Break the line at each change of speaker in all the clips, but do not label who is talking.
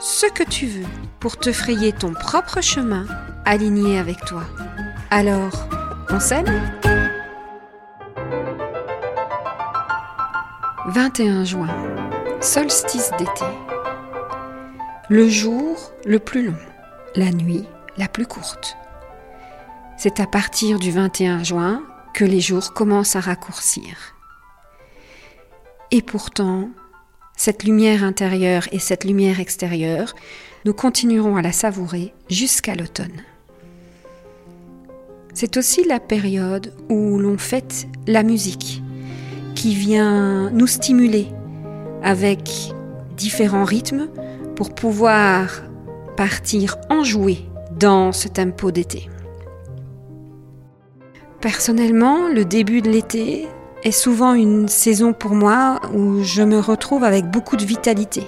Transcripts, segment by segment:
ce que tu veux pour te frayer ton propre chemin aligné avec toi. Alors, on s'aime? 21 juin, solstice d'été. Le jour le plus long, la nuit la plus courte. C'est à partir du 21 juin que les jours commencent à raccourcir. Et pourtant, cette lumière intérieure et cette lumière extérieure, nous continuerons à la savourer jusqu'à l'automne. C'est aussi la période où l'on fête la musique, qui vient nous stimuler avec différents rythmes pour pouvoir partir enjouer dans ce tempo d'été. Personnellement, le début de l'été est souvent une saison pour moi où je me retrouve avec beaucoup de vitalité.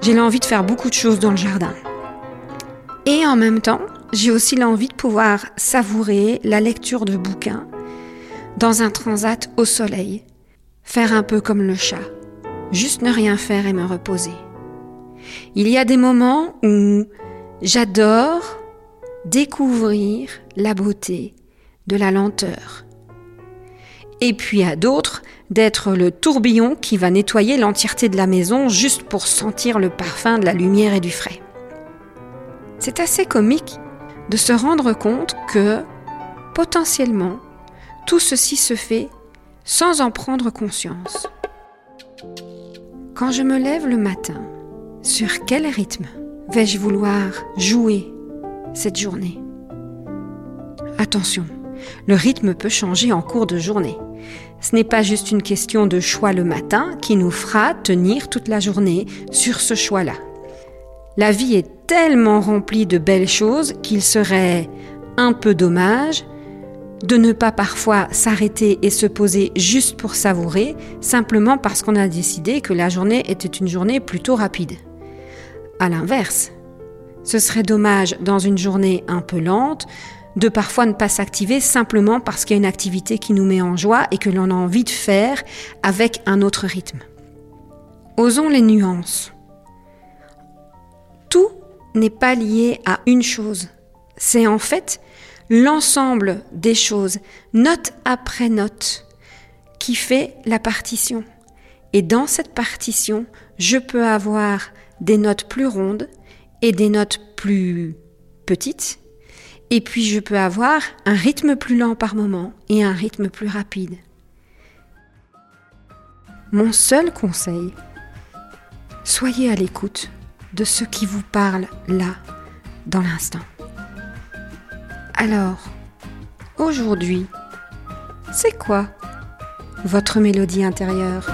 J'ai l'envie de faire beaucoup de choses dans le jardin. Et en même temps, j'ai aussi l'envie de pouvoir savourer la lecture de bouquins dans un transat au soleil, faire un peu comme le chat, juste ne rien faire et me reposer. Il y a des moments où j'adore découvrir la beauté de la lenteur. Et puis à d'autres d'être le tourbillon qui va nettoyer l'entièreté de la maison juste pour sentir le parfum de la lumière et du frais. C'est assez comique de se rendre compte que potentiellement tout ceci se fait sans en prendre conscience. Quand je me lève le matin, sur quel rythme vais-je vouloir jouer cette journée? Attention, le rythme peut changer en cours de journée. Ce n'est pas juste une question de choix le matin qui nous fera tenir toute la journée sur ce choix-là. La vie est tellement remplie de belles choses qu'il serait un peu dommage de ne pas parfois s'arrêter et se poser juste pour savourer, simplement parce qu'on a décidé que la journée était une journée plutôt rapide. À l'inverse, ce serait dommage dans une journée un peu lente de parfois ne pas s'activer simplement parce qu'il y a une activité qui nous met en joie et que l'on a envie de faire avec un autre rythme. Osons les nuances. Tout n'est pas lié à une chose. C'est en fait l'ensemble des choses, note après note, qui fait la partition. Et dans cette partition, je peux avoir des notes plus rondes et des notes plus petites et puis je peux avoir un rythme plus lent par moment et un rythme plus rapide. Mon seul conseil, soyez à l'écoute de ce qui vous parle là, dans l'instant. Alors, aujourd'hui, c'est quoi votre mélodie intérieure?